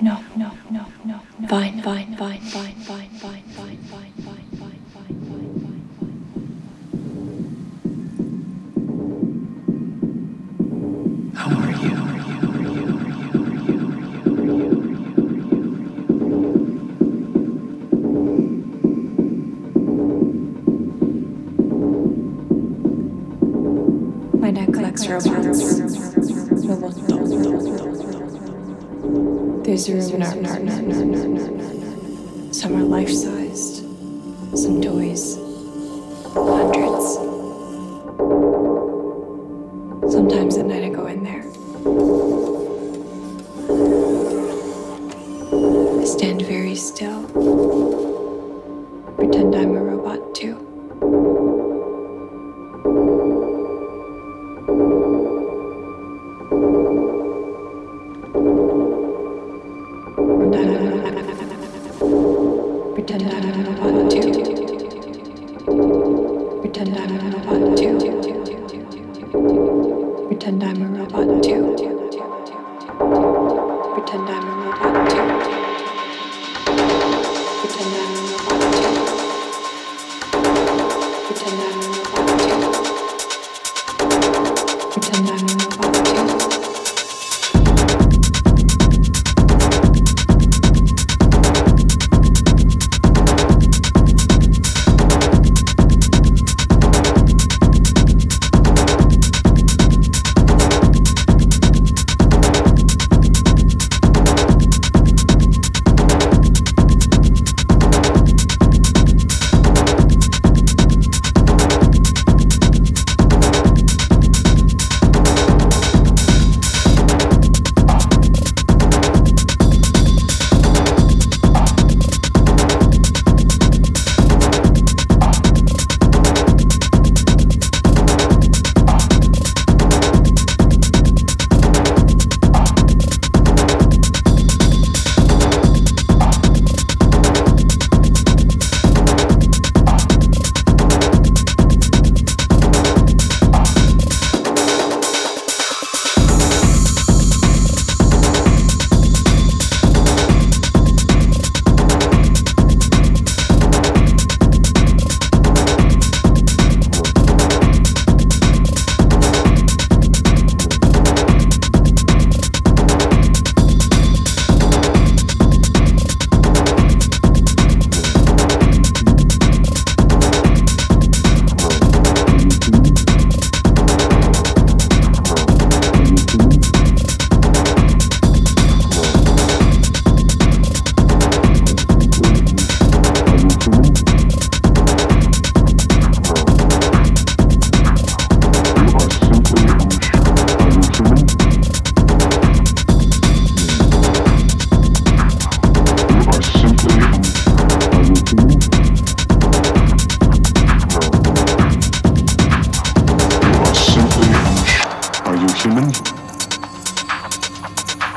There's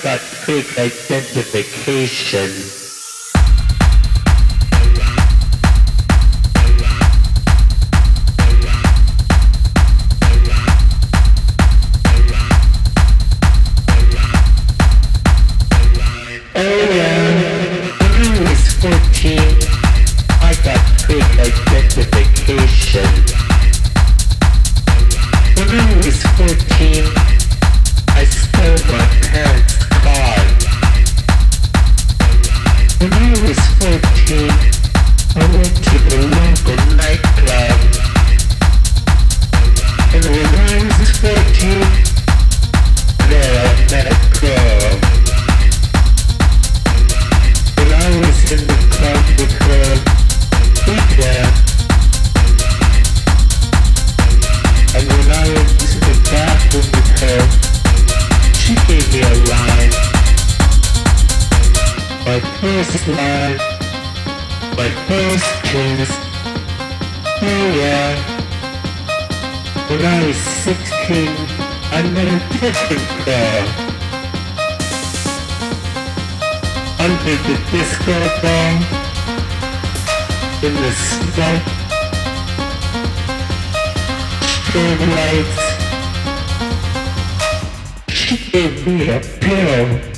When I in the smoke. Strobe lights. She gave me a pill.